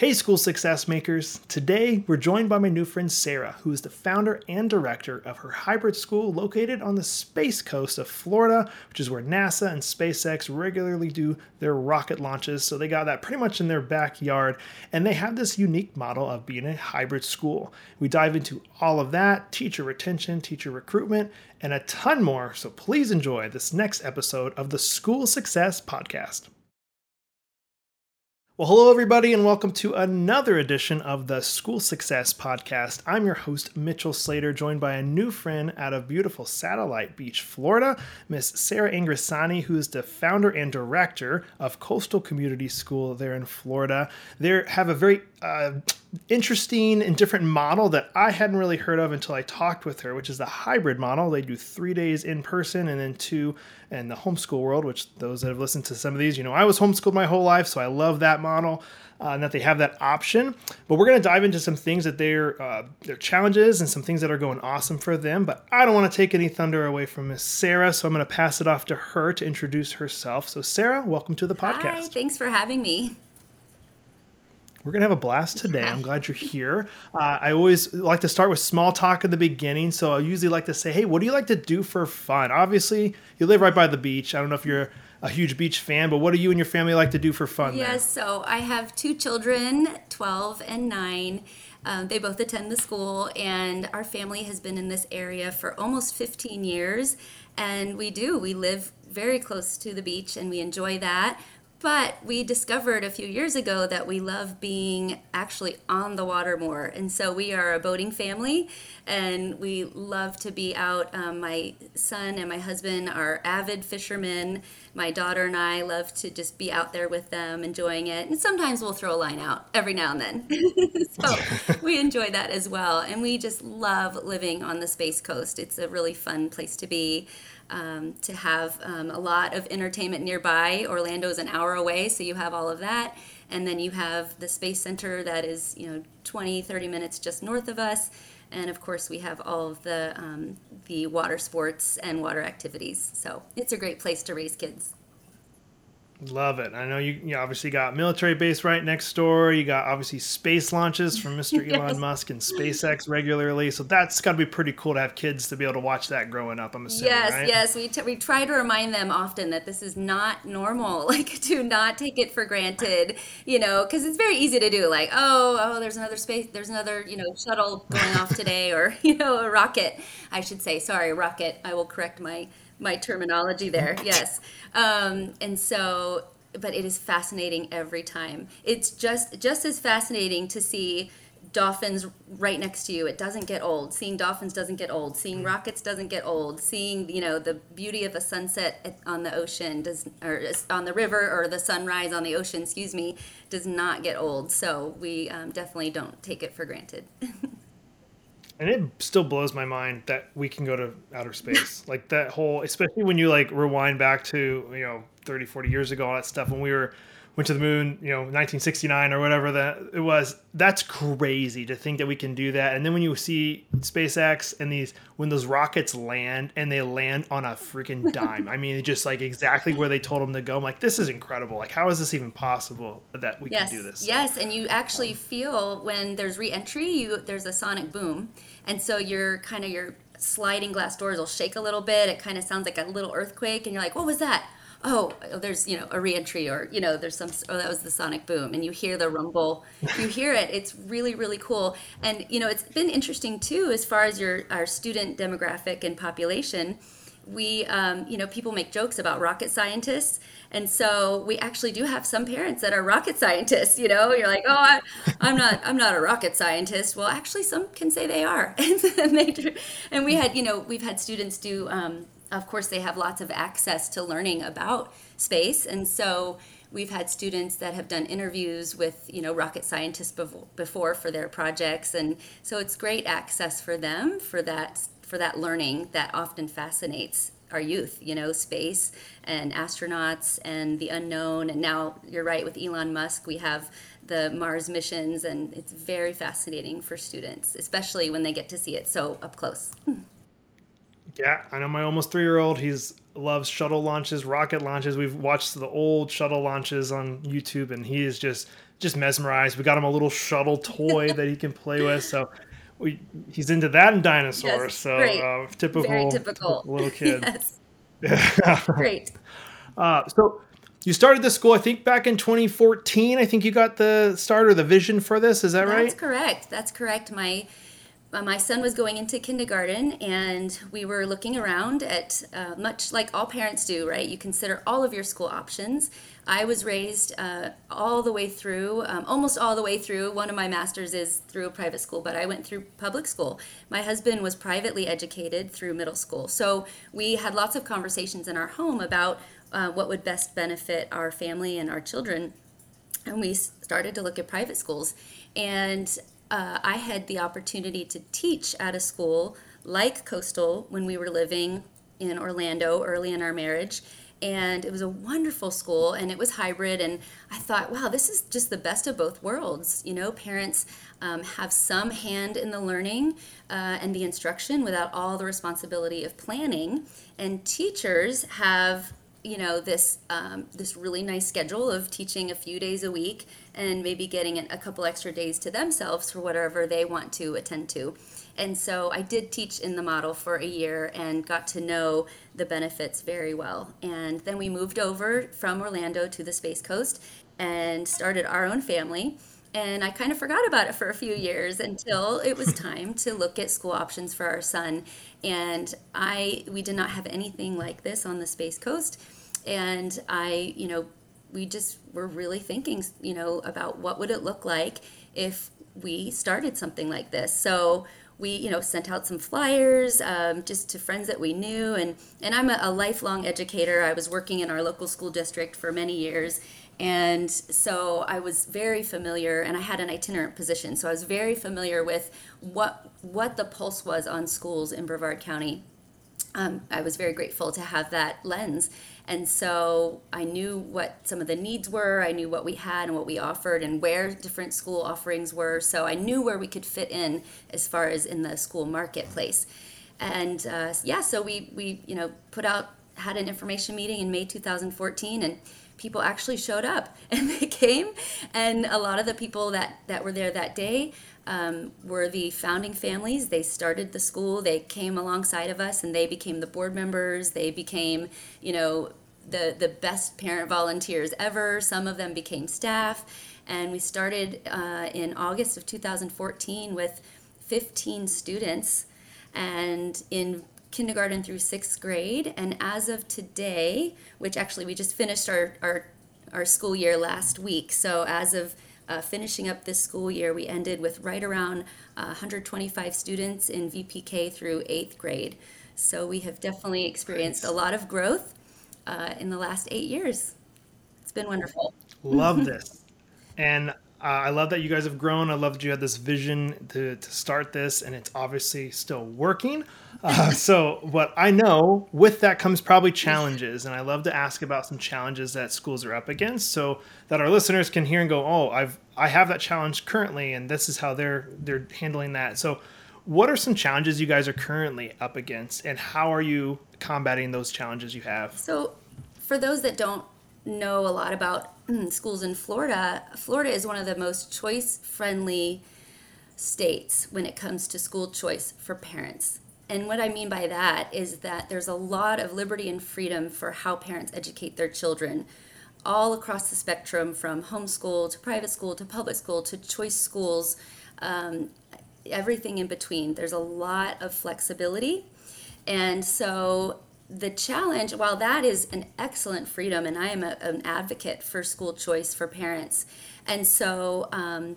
Hey, school success makers! Today we're joined by my new friend Sarah, who is the founder and director of her hybrid school located on the Space Coast of Florida, which is where NASA and SpaceX regularly do their rocket launches. So they got that pretty much in their backyard, and they have this unique model of being a hybrid school. We dive into all of that teacher retention, teacher recruitment, and a ton more. So please enjoy this next episode of the School Success Podcast. Well, hello, everybody, and welcome to another edition of the School Success Podcast. I'm your host, Mitchell Slater, joined by a new friend out of beautiful Satellite Beach, Florida, Miss Sarah Angrisani, who is the founder and director of Coastal Community School there in Florida. They have a very uh, interesting and different model that I hadn't really heard of until I talked with her, which is the hybrid model. They do three days in person and then two in the homeschool world, which those that have listened to some of these, you know, I was homeschooled my whole life, so I love that model. Uh, and that they have that option, but we're going to dive into some things that their uh, their challenges and some things that are going awesome for them. But I don't want to take any thunder away from Miss Sarah, so I'm going to pass it off to her to introduce herself. So, Sarah, welcome to the podcast. Hi, thanks for having me. We're going to have a blast today. I'm glad you're here. Uh, I always like to start with small talk at the beginning. So I usually like to say, hey, what do you like to do for fun? Obviously, you live right by the beach. I don't know if you're a huge beach fan, but what do you and your family like to do for fun? there? Yes, so I have two children, 12 and 9. Um, they both attend the school, and our family has been in this area for almost 15 years. And we do, we live very close to the beach, and we enjoy that. But we discovered a few years ago that we love being actually on the water more. And so we are a boating family and we love to be out. Um, my son and my husband are avid fishermen. My daughter and I love to just be out there with them, enjoying it. And sometimes we'll throw a line out every now and then. so we enjoy that as well. And we just love living on the Space Coast. It's a really fun place to be um, to have um, a lot of entertainment nearby. Orlando's an hour away, so you have all of that. And then you have the Space Center that is, you know, 20, 30 minutes just north of us. And of course, we have all of the, um, the water sports and water activities. So it's a great place to raise kids. Love it. I know you, you obviously got military base right next door. You got obviously space launches from Mr. Yes. Elon Musk and SpaceX regularly. So that's got to be pretty cool to have kids to be able to watch that growing up. I'm assuming. Yes, right? yes. We, t- we try to remind them often that this is not normal. Like, to not take it for granted, you know, because it's very easy to do. Like, oh, oh, there's another space, there's another, you know, shuttle going off today, or you know, a rocket. I should say, sorry, rocket. I will correct my my terminology there. Yes, um, and so, but it is fascinating every time. It's just just as fascinating to see dolphins right next to you. It doesn't get old. Seeing dolphins doesn't get old. Seeing rockets doesn't get old. Seeing you know the beauty of the sunset on the ocean does or on the river or the sunrise on the ocean excuse me does not get old. So we um, definitely don't take it for granted And it still blows my mind that we can go to outer space. like that whole, especially when you like rewind back to, you know, 30, 40 years ago, all that stuff when we were, went to the moon, you know, 1969 or whatever that it was. That's crazy to think that we can do that. And then when you see SpaceX and these, when those rockets land and they land on a freaking dime, I mean, just like exactly where they told them to go. I'm like, this is incredible. Like, how is this even possible that we yes can do this? yes and you actually feel when there's re-entry you there's a sonic boom and so you're kind of your sliding glass doors will shake a little bit it kind of sounds like a little earthquake and you're like what was that oh there's you know a reentry or you know there's some oh that was the sonic boom and you hear the rumble you hear it it's really really cool and you know it's been interesting too as far as your our student demographic and population we, um, you know, people make jokes about rocket scientists. And so we actually do have some parents that are rocket scientists, you know, you're like, oh, I, I'm not, I'm not a rocket scientist. Well, actually some can say they are. and, they, and we had, you know, we've had students do, um, of course, they have lots of access to learning about space. And so we've had students that have done interviews with, you know, rocket scientists before for their projects. And so it's great access for them for that, for that learning that often fascinates our youth, you know, space and astronauts and the unknown. And now you're right with Elon Musk, we have the Mars missions, and it's very fascinating for students, especially when they get to see it so up close. Hmm. Yeah, I know my almost three year old. He's loves shuttle launches, rocket launches. We've watched the old shuttle launches on YouTube, and he is just just mesmerized. We got him a little shuttle toy that he can play with. So we, he's into that and dinosaurs. Yes, so uh, typical, Very typical. little kid. yes, great. Uh, so you started this school, I think, back in 2014. I think you got the start or the vision for this. Is that That's right? That's correct. That's correct. My my son was going into kindergarten, and we were looking around at uh, much like all parents do, right? You consider all of your school options. I was raised uh, all the way through, um, almost all the way through. One of my masters is through a private school, but I went through public school. My husband was privately educated through middle school. So we had lots of conversations in our home about uh, what would best benefit our family and our children and we started to look at private schools. And uh, I had the opportunity to teach at a school like Coastal when we were living in Orlando early in our marriage. And it was a wonderful school and it was hybrid. And I thought, wow, this is just the best of both worlds. You know, parents um, have some hand in the learning uh, and the instruction without all the responsibility of planning. And teachers have you know this um, this really nice schedule of teaching a few days a week and maybe getting a couple extra days to themselves for whatever they want to attend to. And so i did teach in the model for a year and got to know the benefits very well. And then we moved over from orlando to the space coast and started our own family and I kind of forgot about it for a few years until it was time to look at school options for our son. And I, we did not have anything like this on the Space Coast. And I, you know, we just were really thinking, you know, about what would it look like if we started something like this. So we, you know, sent out some flyers um, just to friends that we knew. And, and I'm a, a lifelong educator. I was working in our local school district for many years. And so I was very familiar, and I had an itinerant position, so I was very familiar with what what the pulse was on schools in Brevard County. Um, I was very grateful to have that lens, and so I knew what some of the needs were. I knew what we had and what we offered, and where different school offerings were. So I knew where we could fit in as far as in the school marketplace. And uh, yeah, so we we you know put out had an information meeting in May 2014, and people actually showed up and they came. And a lot of the people that that were there that day um, were the founding families. They started the school. They came alongside of us and they became the board members. They became you know the the best parent volunteers ever. Some of them became staff. And we started uh, in august of 2014 with 15 students. And in kindergarten through sixth grade. And as of today, which actually we just finished our, our, our school year last week, so as of uh, finishing up this school year, we ended with right around uh, 125 students in VPK through eighth grade. So we have definitely experienced a lot of growth uh, in the last eight years. It's been wonderful. love this and uh, i love that you guys have grown i love that you had this vision to, to start this and it's obviously still working uh, so what i know with that comes probably challenges and i love to ask about some challenges that schools are up against so that our listeners can hear and go oh i've i have that challenge currently and this is how they're they're handling that so what are some challenges you guys are currently up against and how are you combating those challenges you have So, for those that don't know a lot about schools in Florida, Florida is one of the most choice friendly states when it comes to school choice for parents. And what I mean by that is that there's a lot of liberty and freedom for how parents educate their children all across the spectrum from homeschool to private school to public school to choice schools, um, everything in between. There's a lot of flexibility. And so the challenge, while that is an excellent freedom, and I am a, an advocate for school choice for parents, and so um,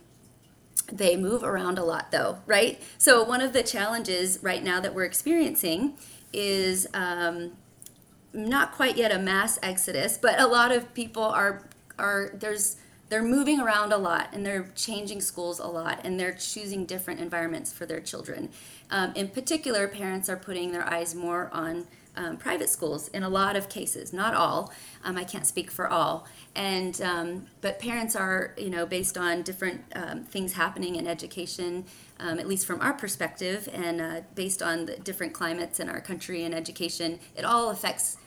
they move around a lot, though, right? So one of the challenges right now that we're experiencing is um, not quite yet a mass exodus, but a lot of people are are there's they're moving around a lot and they're changing schools a lot and they're choosing different environments for their children. Um, in particular, parents are putting their eyes more on um, private schools in a lot of cases, not all. Um, I can't speak for all. And um, but parents are, you know, based on different um, things happening in education, um, at least from our perspective, and uh, based on the different climates in our country and education, it all affects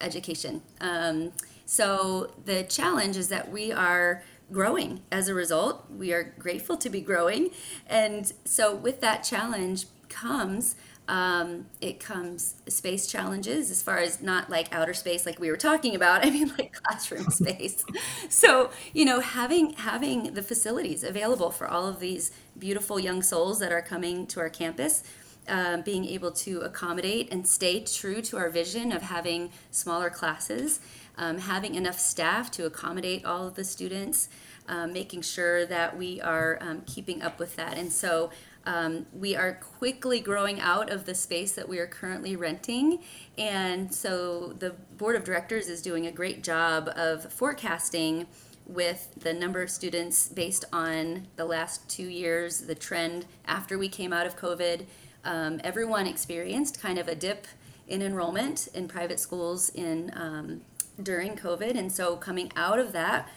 education. Um, so the challenge is that we are growing as a result. We are grateful to be growing, and so with that challenge comes um, it comes space challenges as far as not like outer space like we were talking about. I mean like classroom space. so you know having having the facilities available for all of these beautiful young souls that are coming to our campus. Um, being able to accommodate and stay true to our vision of having smaller classes, um, having enough staff to accommodate all of the students, um, making sure that we are um, keeping up with that. And so um, we are quickly growing out of the space that we are currently renting. And so the board of directors is doing a great job of forecasting with the number of students based on the last two years, the trend after we came out of COVID. Um, everyone experienced kind of a dip in enrollment in private schools in um, during COVID, and so coming out of that,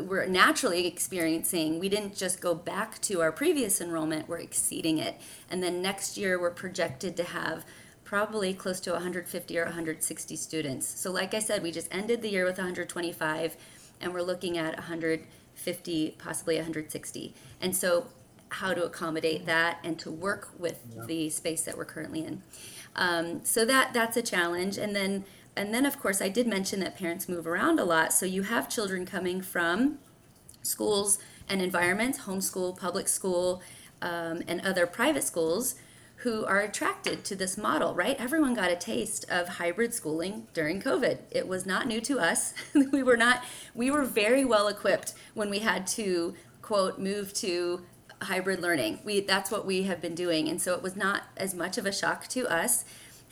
we're naturally experiencing we didn't just go back to our previous enrollment we're exceeding it. And then next year we're projected to have probably close to 150 or 160 students. So like i said we just ended the year with 125 and we're looking at 150 possibly 160 and so how to accommodate that and to work with yeah. the space that we're currently in. Um, so that that's a challenge. And then and then, of course, I did mention that parents move around a lot. So you have children coming from schools and environments, homeschool, public school, um, and other private schools who are attracted to this model, right? Everyone got a taste of hybrid schooling during COVID. It was not new to us. we were not, we were very well equipped when we had to, quote, move to hybrid learning. We, that's what we have been doing. And so it was not as much of a shock to us.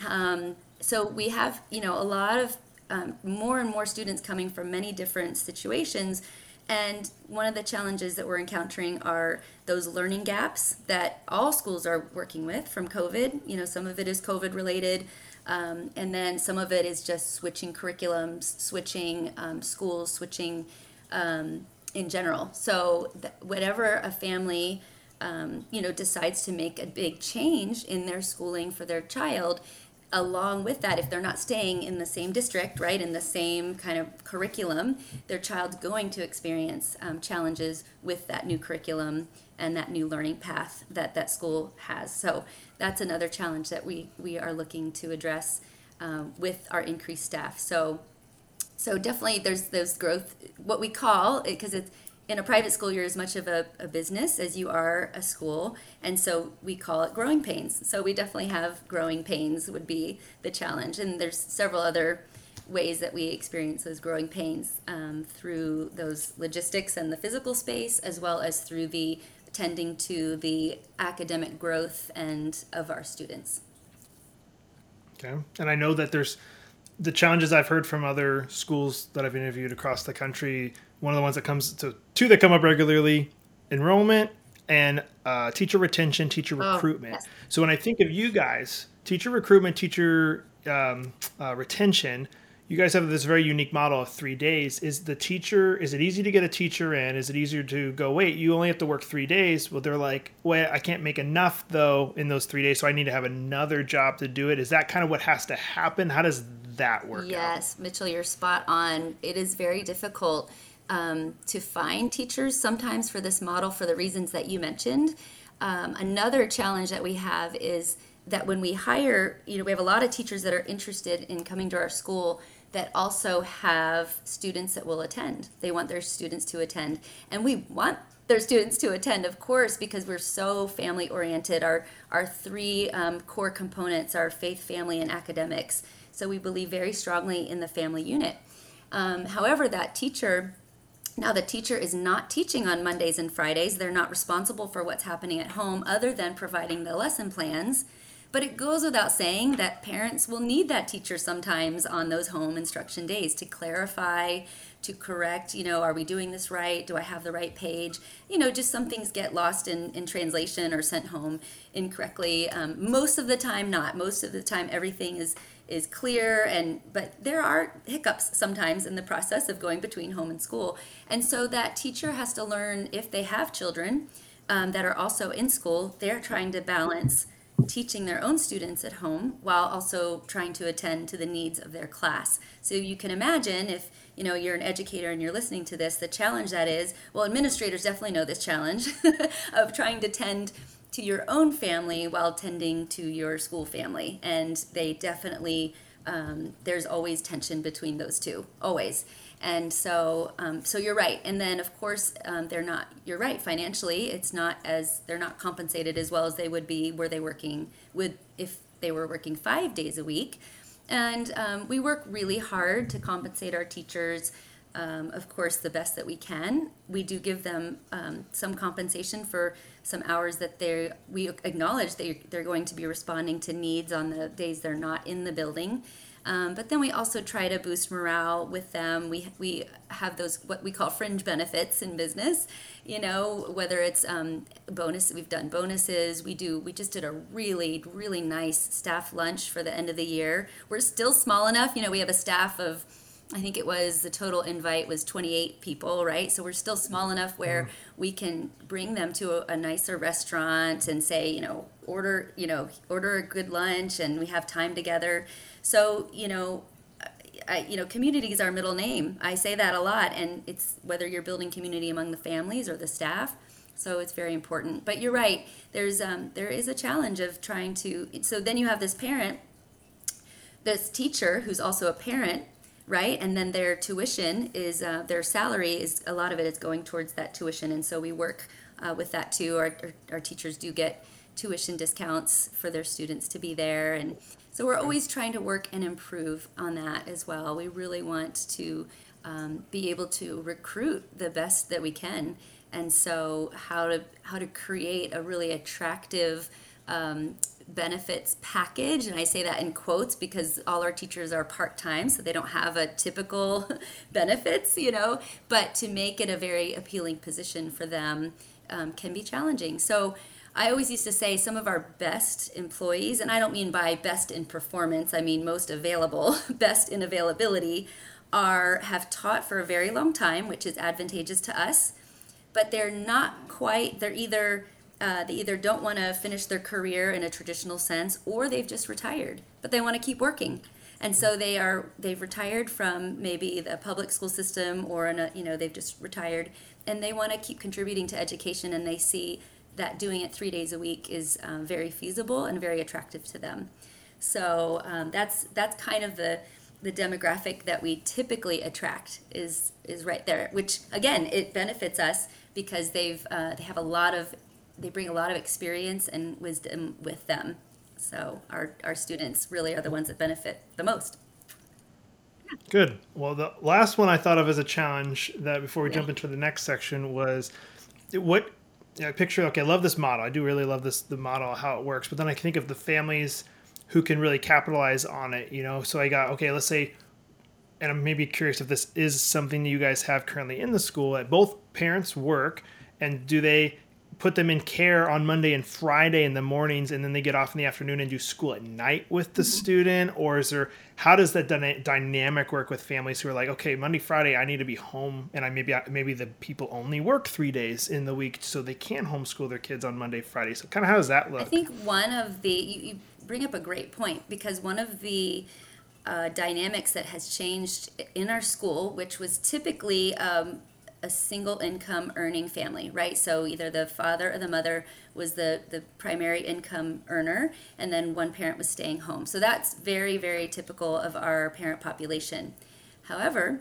Um, so we have you know a lot of um, more and more students coming from many different situations. And one of the challenges that we're encountering are those learning gaps that all schools are working with from covid. You know some of it is covid related um, and then some of it is just switching curriculums switching um, schools switching um, in general. So whatever a family um, you know decides to make a big change in their schooling for their child along with that, if they're not staying in the same district, right, in the same kind of curriculum, their child's going to experience um, challenges with that new curriculum and that new learning path that that school has. So that's another challenge that we we are looking to address um, with our increased staff. So so definitely there's those growth what we call it because it's in a private school, you're as much of a, a, business as you are a school. And so we call it growing pains. So we definitely have growing pains, would be the challenge. And there's several other ways that we experience those growing pains um, through those logistics and the physical space, as well as through the tending to the academic growth and of our students. Okay. And I know that there's the challenges I've heard from other schools that I've interviewed across the country one of the ones that comes to two that come up regularly enrollment and uh, teacher retention, teacher oh, recruitment. Yes. So when I think of you guys, teacher recruitment, teacher um, uh, retention, you guys have this very unique model of three days. Is the teacher? Is it easy to get a teacher in? Is it easier to go? Wait, you only have to work three days. Well, they're like, wait, I can't make enough though in those three days, so I need to have another job to do it. Is that kind of what has to happen? How does that work? Yes, out? Mitchell, you're spot on. It is very difficult um, to find teachers sometimes for this model for the reasons that you mentioned. Um, another challenge that we have is that when we hire, you know, we have a lot of teachers that are interested in coming to our school that also have students that will attend. They want their students to attend, and we want their students to attend, of course, because we're so family oriented. Our our three um, core components are faith, family, and academics. So we believe very strongly in the family unit. Um, however, that teacher now, the teacher is not teaching on Mondays and Fridays. They're not responsible for what's happening at home other than providing the lesson plans. But it goes without saying that parents will need that teacher sometimes on those home instruction days to clarify, to correct, you know, are we doing this right? Do I have the right page? You know, just some things get lost in, in translation or sent home incorrectly. Um, most of the time, not. Most of the time, everything is is clear and but there are hiccups sometimes in the process of going between home and school. And so that teacher has to learn if they have children um, that are also in school they're trying to balance teaching their own students at home while also trying to attend to the needs of their class. So you can imagine if you know you're an educator and you're listening to this the challenge that is well administrators definitely know this challenge of trying to tend to your own family while tending to your school family. And they definitely, um, there's always tension between those two, always. And so, um, so you're right. And then, of course, um, they're not. You're right. Financially, it's not as they're not compensated as well as they would be were they working with if they were working five days a week. And um, we work really hard to compensate our teachers um, of course, the best that we can. We do give them um, some compensation for some hours that they we acknowledge they they're going to be responding to needs on the days they're not in the building. Um, but then we also try to boost morale with them. We we have those what we call fringe benefits in business. You know, whether it's um, bonus, we've done bonuses. We do. We just did a really really nice staff lunch for the end of the year. We're still small enough. You know, we have a staff of I think it was the total invite was 28 people, right? So we're still small enough where mm-hmm. we can bring them to a, a, nicer restaurant and say, you know, order, you know, order a good lunch and we have time together. So, you know, I, you know, community is our middle name. I say that a lot, and it's whether you're building community among the families or the staff. So it's very important. But you're right. There's um, there is a challenge of trying to. So then you have this parent, this teacher who's also a parent right? And then their tuition is uh, their salary is a lot of it is going towards that tuition, and so we work uh, with that too. Our, our, our teachers do get tuition discounts for their students to be there, and so we're always trying to work and improve on that as well. We really want to um, be able to recruit the best that we can, and so how to how to create a really attractive um, benefits package and i say that in quotes because all our teachers are part-time so they don't have a typical benefits you know? But to make it a very appealing position for them um, can be challenging. So i always used to say some of our best employees and i don't mean by best in performance i mean most available best in availability are have taught for a very long time which is advantageous to us but they're not quite they're either uh, they either don't want to finish their career in a traditional sense or they've just retired but they want to keep working. And so they are they've retired from maybe the public school system or a, you know they've just retired and they want to keep contributing to education and they see that doing it three days a week is um, very feasible and very attractive to them. So um, that's that's kind of the the demographic that we typically attract is is right there which again it benefits us because they've uh, they have a lot of they bring a lot of experience and wisdom with them. So our, our students really are the ones that benefit the most. Good. Well, the last one I thought of as a challenge that before we yeah. jump into the next section was what I picture. Okay, I love this model. I do really love this the model how it works. But then I think of the families who can really capitalize on it. You know, so I got okay. Let's say, and I'm maybe curious if this is something that you guys have currently in the school. That both parents work, and do they put them in care on Monday and Friday in the mornings, and then they get off in the afternoon and do school at night with the student? Or is there how does that dyna- dynamic work with families who are like, okay, Monday, Friday, I need to be home, and I maybe I, maybe the people only work three days in the week, so they can homeschool their kids on Monday, Friday. So kind of how does that look? I think one of the you, you bring up a great point because one of the uh, dynamics that has changed in our school, which was typically um, a single income earning family, right? So either the father or the mother was the, the primary income earner, and then one parent was staying home. So that's very, very typical of our parent population. However,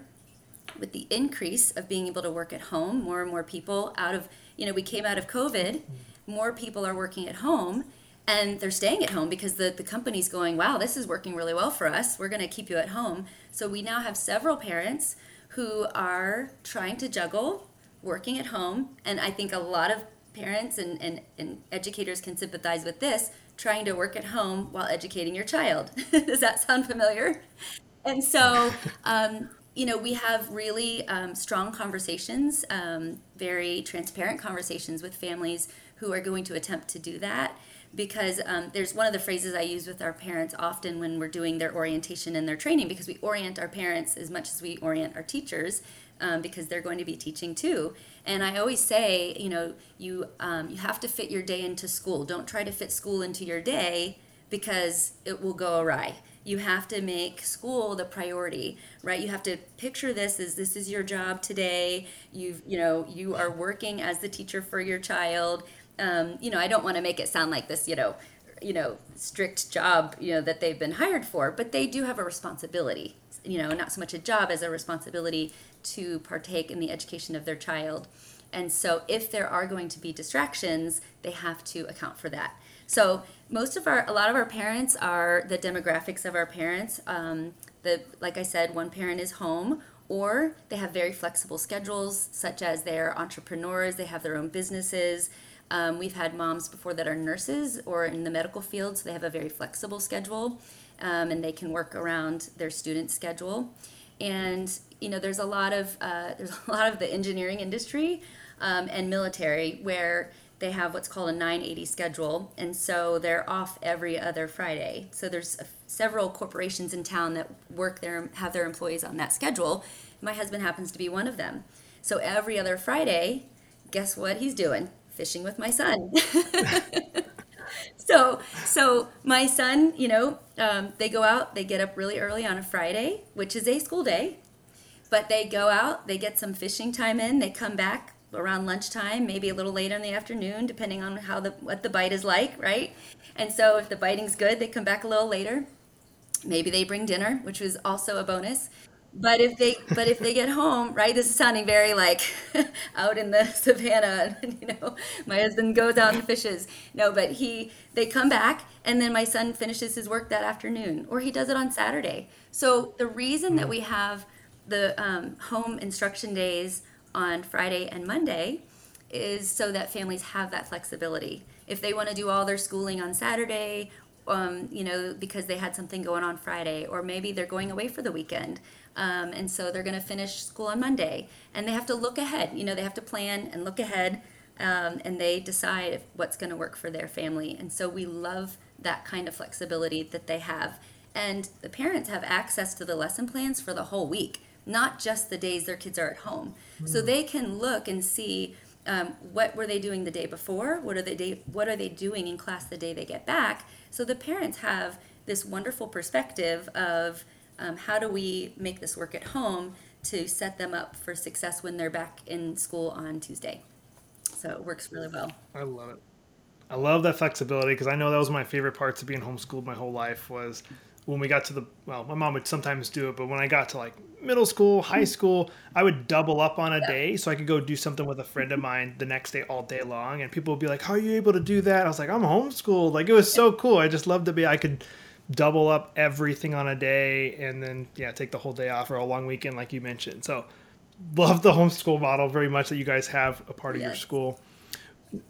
with the increase of being able to work at home, more and more people out of, you know, we came out of COVID, more people are working at home. and they're staying at home because the, the company's going, wow, this is working really well for us. We're going to keep you at home. So we now have several parents who are trying to juggle working at home. And I think a lot of parents and, and, and educators can sympathize with this trying to work at home while educating your child. Does that sound familiar? And so, um, you know, we have really um, strong conversations, um, very transparent conversations with families who are going to attempt to do that because um, there's one of the phrases I use with our parents often when we're doing their orientation and their training because we orient our parents as much as we orient our teachers um, because they're going to be teaching too. And I always say, you know, you um, you have to fit your day into school. Don't try to fit school into your day because it will go awry. You have to make school the priority, right? You have to picture this as this is your job today. You've, you know, you are working as the teacher for your child um, you know, I don't want to make it sound like this, you know, you know, strict job, you know, that they've been hired for, but they do have a responsibility, you know, not so much a job as a responsibility to partake in the education of their child. And so if there are going to be distractions, they have to account for that. So most of our, a lot of our parents are the demographics of our parents. Um, the, like I said, one parent is home or they have very flexible schedules, such as they're entrepreneurs, they have their own businesses, um, we've had moms before that are nurses or in the medical field, so they have a very flexible schedule um, and they can work around their student schedule. And you know, there's a lot of uh, there's a lot of the engineering industry um, and military where they have what's called a 980 schedule, and so they're off every other Friday. So there's a, several corporations in town that work their have their employees on that schedule. My husband happens to be one of them. So every other Friday, guess what he's doing? Fishing with my son. so so my son, you know, um, they go out, they get up really early on a Friday, which is a school day, but they go out, they get some fishing time in, they come back around lunchtime, maybe a little later in the afternoon, depending on how the what the bite is like, right? And so if the biting's good, they come back a little later. Maybe they bring dinner, which was also a bonus but if they but if they get home right this is sounding very like out in the savannah you know my husband goes out and fishes. No but he they come back and then my son finishes his work that afternoon or he does it on saturday. So the reason that we have the um, home instruction days on friday and monday is so that families have that flexibility. If they want to do all their schooling on saturday um, you know, because they had something going on Friday, or maybe they're going away for the weekend. Um, and so they're going to finish school on Monday. And they have to look ahead. You know, they have to plan and look ahead. Um, and they decide what's going to work for their family. And so we love that kind of flexibility that they have. And the parents have access to the lesson plans for the whole week, not just the days their kids are at home. Mm. So they can look and see um, what were they doing the day before, what are they day, what are they doing in class the day they get back. So the parents have this wonderful perspective of um, how do we make this work at home to set them up for success when they're back in school on Tuesday. So it works really well. I love it. I love that flexibility because I know that was my favorite parts of being homeschooled my whole life was when we got to the well, my mom would sometimes do it, but when I got to like middle school, high school, I would double up on a day so I could go do something with a friend of mine the next day all day long. And people would be like, "How are you able to do that?" I was like, "I'm homeschooled." Like it was so cool. I just loved to be. I could double up everything on a day and then yeah take the whole day off or a long weekend like you mentioned so love the homeschool model very much that you guys have a part of yes. your school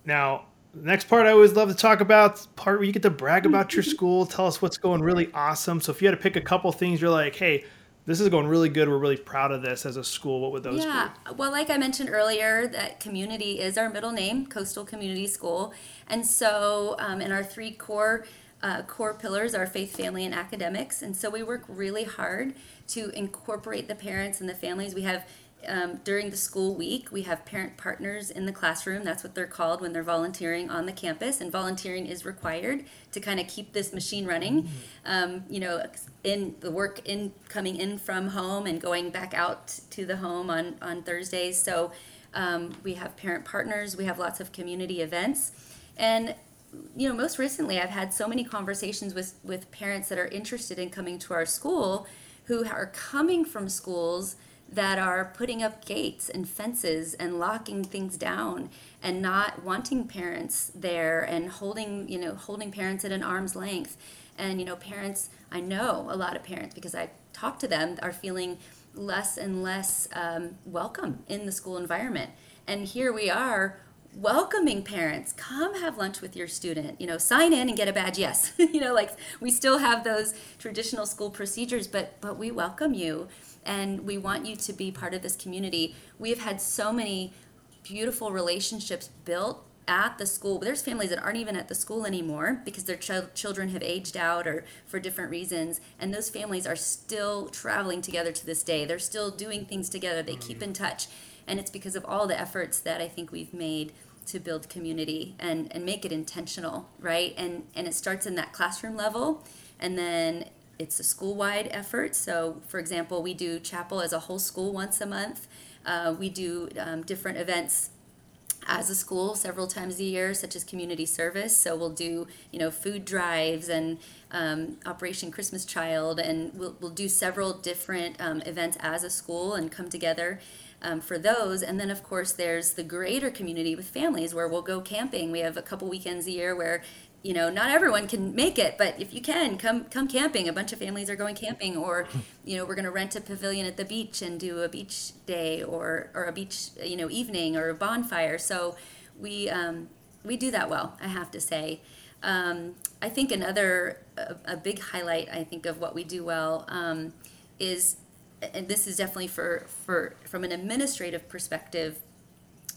now the next part i always love to talk about part where you get to brag about your school tell us what's going really awesome so if you had to pick a couple things you're like hey this is going really good we're really proud of this as a school what would those be? yeah. be well like i mentioned earlier that community is our middle name coastal community school and so um, in our three core uh, core pillars are faith, family, and academics. And so we work really hard to incorporate the parents and the families. We have um, during the school week, we have parent partners in the classroom. That's what they're called when they're volunteering on the campus. And volunteering is required to kind of keep this machine running. Mm-hmm. Um, you know, in the work in coming in from home and going back out to the home on on Thursdays. So um, we have parent partners. We have lots of community events, and you know, most recently I've had so many conversations with, with parents that are interested in coming to our school who are coming from schools that are putting up gates and fences and locking things down and not wanting parents there and holding you know holding parents at an arm's length. And you know parents i know a lot of parents because i talk to them are feeling less and less um, welcome in the school environment. And here we are welcoming parents come have lunch with your student you know sign in and get a badge yes. You know like we still have those traditional school procedures but but we welcome you and we want you to be part of this community. We have had so many beautiful relationships built at the school. There's families that aren't even at the school anymore because their ch- children have aged out or for different reasons and those families are still traveling together to this day. They're still doing things together. They keep mm. in touch and it's because of all the efforts that i think we've made to build community and, and make it intentional, right? And and it starts in that classroom level, and then it's a school-wide effort. So, for example, we do chapel as a whole school once a month. Uh, we do um, different events as a school several times a year, such as community service. So we'll do, you know, food drives and um, Operation Christmas Child, and we'll, we'll do several different um, events as a school and come together um, for those. And then, of course, there's the greater community with families where we'll go camping. We have a couple weekends a year where you know not everyone can make it but if you can come come camping a bunch of families are going camping or you know we're going to rent a pavilion at the beach and do a beach day or or a beach you know evening or a bonfire so we um, we do that well i have to say um, i think another a, a, big highlight i think of what we do well um, is and this is definitely for for from an administrative perspective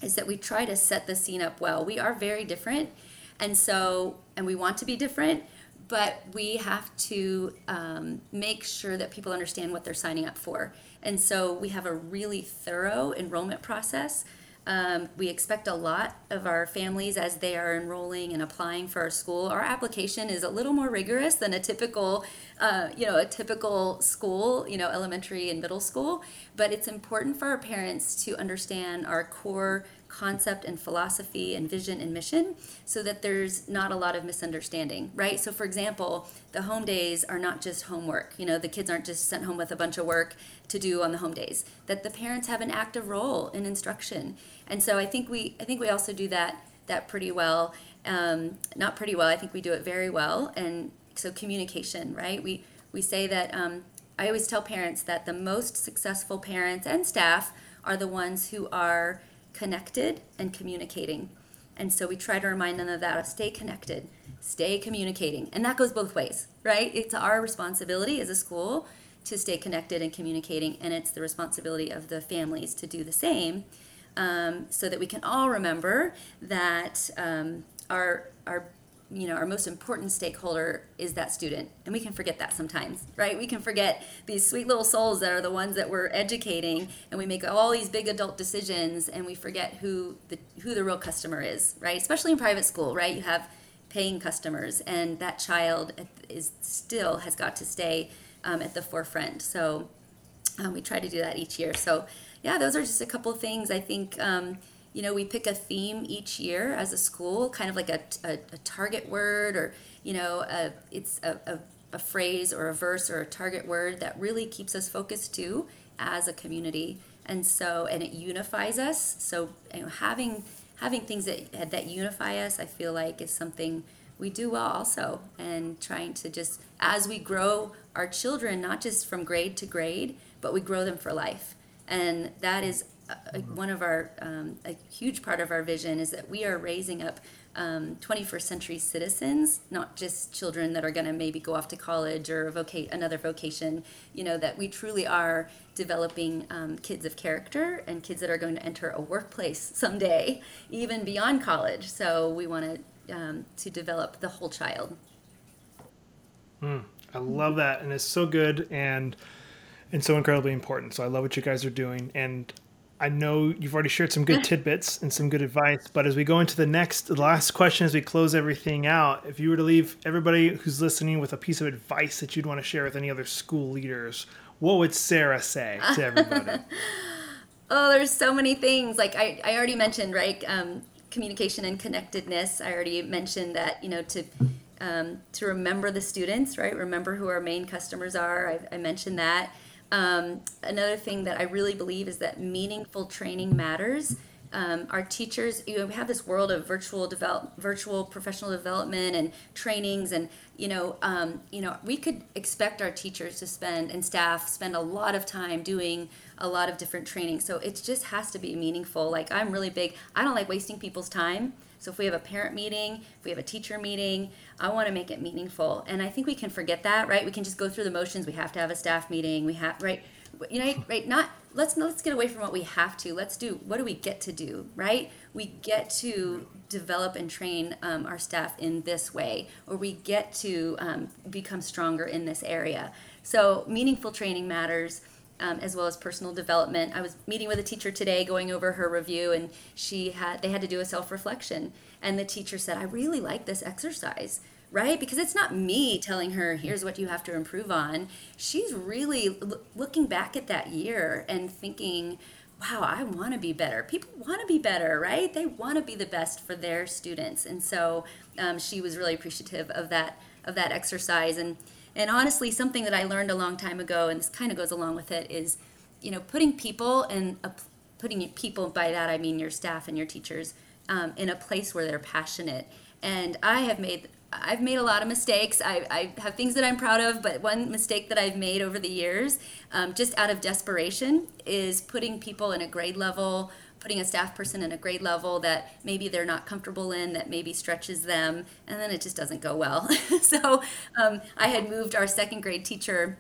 is that we try to set the scene up well. We are very different and so and we want to be different but we have to um, make sure that people understand what they're signing up for. And so we have a really thorough enrollment process um, we expect a lot of our families as they are enrolling and applying for our school. Our application is a little more rigorous than a typical, uh, you know, a typical school, you know, elementary and middle school. But it's important for our parents to understand our core concept and philosophy and vision and mission so that there's not a lot of misunderstanding, right? So, for example, the home days are not just homework. You know, the kids aren't just sent home with a bunch of work to do on the home days. That the parents have an active role in instruction, and so I think we I think we also do that that pretty well. Um, not pretty well. I think we do it very well, and so communication, right? We we say that um, I always tell parents that the most successful parents and staff are the ones who are connected and communicating. And so we try to remind them of that stay connected, stay communicating. And that goes both ways, right? It's our responsibility as a school to stay connected and communicating, and it's the responsibility of the families to do the same um, so that we can all remember that um, our, our you know our most important stakeholder is that student. And we can forget that sometimes right? We can forget these sweet little souls that are the ones that we're educating and we make all these big adult decisions and we forget who the who the real customer is right? Especially in private school right? You have paying customers and that child is still has got to stay um, at the forefront. So um, we try to do that each year. So yeah those are just a couple things i think um, you know we pick a theme each year as a school kind of like a, a, a target word or you know a, it's a, a, a, phrase or a verse or a target word that really keeps us focused too as a community. And so and it unifies us. So you know, having having things that that unify us i feel like is something we do well also and trying to just as we grow our children not just from grade to grade but we grow them for life. And that is one of our um, a huge part of our vision is that we are raising up um, 21st century citizens, not just children that are going to maybe go off to college or voca- another vocation. You know that we truly are developing um, kids of character and kids that are going to enter a workplace someday, even beyond college. So we want to um, to develop the whole child. Mm, I love that, and it's so good and and so incredibly important. So I love what you guys are doing, and I know you've already shared some good tidbits and some good advice, but as we go into the next, the last question as we close everything out, if you were to leave everybody who's listening with a piece of advice that you'd want to share with any other school leaders, what would Sarah say to everybody? oh, there's so many things. Like I, I already mentioned, right? Um, communication and connectedness. I already mentioned that, you know, to um, to remember the students, right? Remember who our main customers are. I, I mentioned that Um, another thing that I really believe is that meaningful training matters. Um, our teachers, you know, we have this world of virtual develop, virtual professional development and trainings, and you know, um, you know, we could expect our teachers to spend and staff spend a lot of time doing a lot of different training. So it just has to be meaningful. Like I'm really big. I don't like wasting people's time. So if we have a parent meeting, if we have a teacher meeting, I want to make it meaningful. And I think we can forget that, right? We can just go through the motions. We have to have a staff meeting. We have right, you know, right? Not let's let's get away from what we have to. Let's do what do we get to do, right? We get to develop and train um, our staff in this way, or we get to um, become stronger in this area. So meaningful training matters um, as well as personal development. I was meeting with a teacher today, going over her review, and she had they had to do a self reflection, and the teacher said, "I really like this exercise." Right? Because it's not me telling her, here's what you have to improve on. She's really l- looking back at that year and thinking, wow, I want to be better. People want to be better, right? They want to be the best for their students. And so um, she was really appreciative of that of that exercise. And and honestly, something that I learned a long time ago, and this kind of goes along with it, is you know putting people and putting people by that I mean your staff and your teachers um, in a place where they're passionate. And I have made I've made a lot of mistakes. I, I have things that I'm proud of, but one mistake that I've made over the years, um, just out of desperation, is putting people in a grade level putting a staff person in a grade level that maybe they're not comfortable in, that maybe stretches them, and then it just doesn't go well. so um, I had moved our second grade teacher.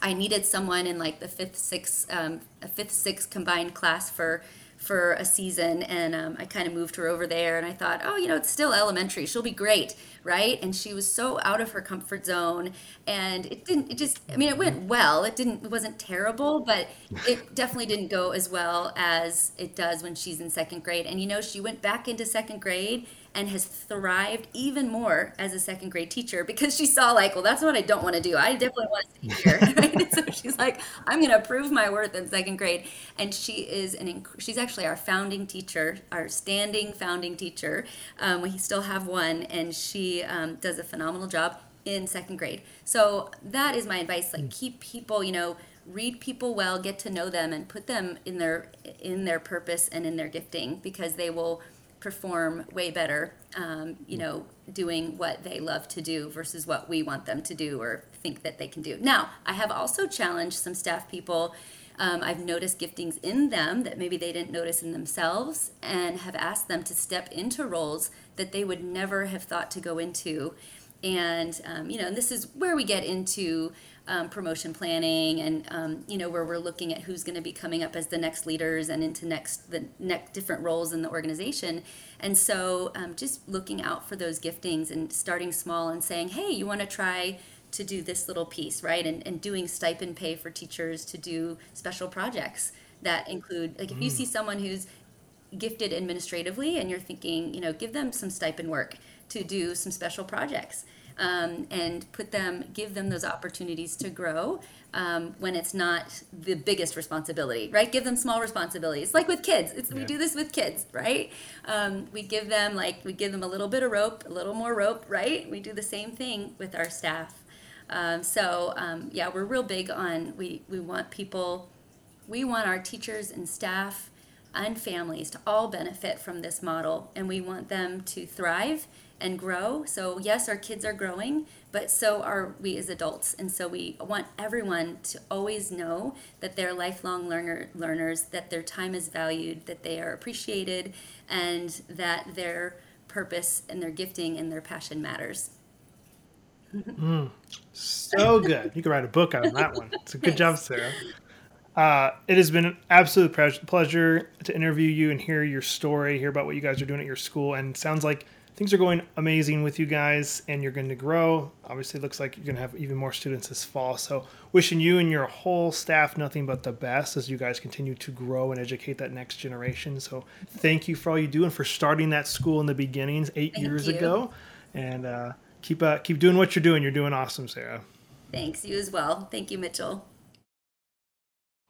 I needed someone in like the fifth, sixth, um, a fifth, sixth combined class for for a season and um, i kind of moved her over there and i thought oh you know it's still elementary she'll be great right and she was so out of her comfort zone and it didn't it just i mean it went well it didn't it wasn't terrible but it definitely didn't go as well as it does when she's in second grade and you know she went back into second grade and has thrived even more as a second grade teacher because she saw like, well, that's what I don't want to do. I definitely want to stay here. Right? She's like, I'm going to prove my worth in second grade. And she is an, inc- she's actually our founding teacher, our standing founding teacher. Um, we still have one and she um, does a phenomenal job in second grade. So that is my advice. Like keep people, you know, read people well, get to know them and put them in their, in their purpose and in their gifting because they will perform way better, um, you know, doing what they love to do versus what we want them to do or think that they can do. Now, I have also challenged some staff people. Um, I've noticed giftings in them that maybe they didn't notice in themselves and have asked them to step into roles that they would never have thought to go into. And, um, you know, and this is where we get into um, promotion planning and um, you know where we're looking at who's going to be coming up as the next leaders and into next the next different roles in the organization. And so um, just looking out for those giftings and starting small and saying hey you want to try to do this little piece right? And, and doing stipend pay for teachers to do special projects that include like if you mm. see someone who's gifted administratively and you're thinking you know give them some stipend work to do some special projects um, and put them, give them those opportunities to grow um, when it's not the biggest responsibility, right? Give them small responsibilities, like with kids. Yeah. We do this with kids, right? Um, we give them like we give them a little bit of rope, a little more rope, right? We do the same thing with our staff. Um, so um, yeah, we're real big on we we want people, we want our teachers and staff and families to all benefit from this model, and we want them to thrive and grow. So, yes, our kids are growing, but so are we as adults. And so, we want everyone to always know that they're lifelong learner, learners, that their time is valued, that they are appreciated, and that their purpose and their gifting and their passion matters. mm, so good. You can write a book on that one. It's a good job, Sarah. Uh, it has been an absolute pleasure to interview you and hear your story, hear about what you guys are doing at your school, and sounds like things are going amazing with you guys and you're going to grow. Obviously, it looks like you're going to have even more students this fall. So, wishing you and your whole staff nothing but the best as you guys continue to grow and educate that next generation. So, thank you for all you do and for starting that school in the beginnings eight thank years you. ago. And uh, keep uh, keep doing what you're doing. You're doing awesome, Sarah. Thanks. You as well. Thank you, Mitchell.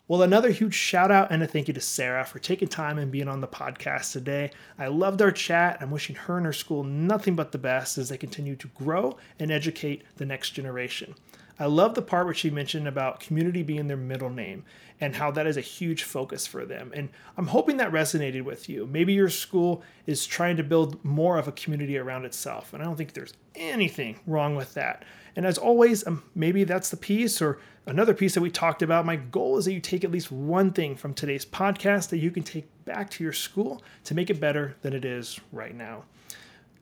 Well, another huge shout out and a thank you to Sarah for taking time and being on the podcast today. I loved our chat. I'm wishing her and her school nothing but the best as they continue to grow and educate the next generation. I love the part where she mentioned about community being their middle name and how that is a huge focus for them. And I'm hoping that resonated with you. Maybe your school is trying to build more of a community around itself, and I don't think there's anything wrong with that. And as always, um, maybe that's the piece or another piece that we talked about. My goal is that you take at least one thing from today's podcast that you can take back to your school to make it better than it is right now.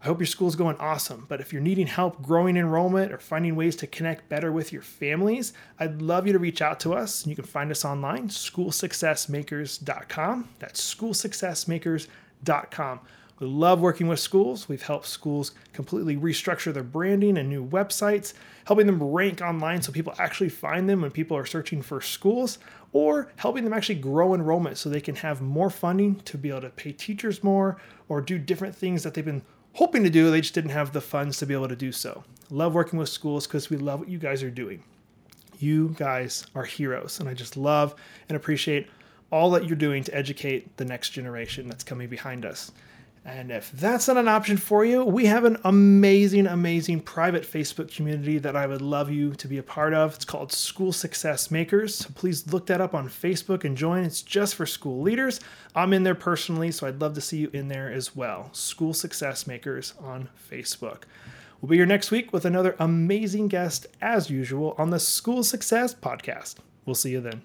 I hope your school's going awesome, but if you're needing help growing enrollment or finding ways to connect better with your families, I'd love you to reach out to us. You can find us online, schoolsuccessmakers.com. That's schoolsuccessmakers.com. We love working with schools. We've helped schools completely restructure their branding and new websites, helping them rank online so people actually find them when people are searching for schools, or helping them actually grow enrollment so they can have more funding to be able to pay teachers more or do different things that they've been hoping to do. They just didn't have the funds to be able to do so. Love working with schools because we love what you guys are doing. You guys are heroes, and I just love and appreciate all that you're doing to educate the next generation that's coming behind us. And if that's not an option for you, we have an amazing, amazing private Facebook community that I would love you to be a part of. It's called School Success Makers. So please look that up on Facebook and join. It's just for school leaders. I'm in there personally, so I'd love to see you in there as well. School Success Makers on Facebook. We'll be here next week with another amazing guest, as usual, on the School Success Podcast. We'll see you then.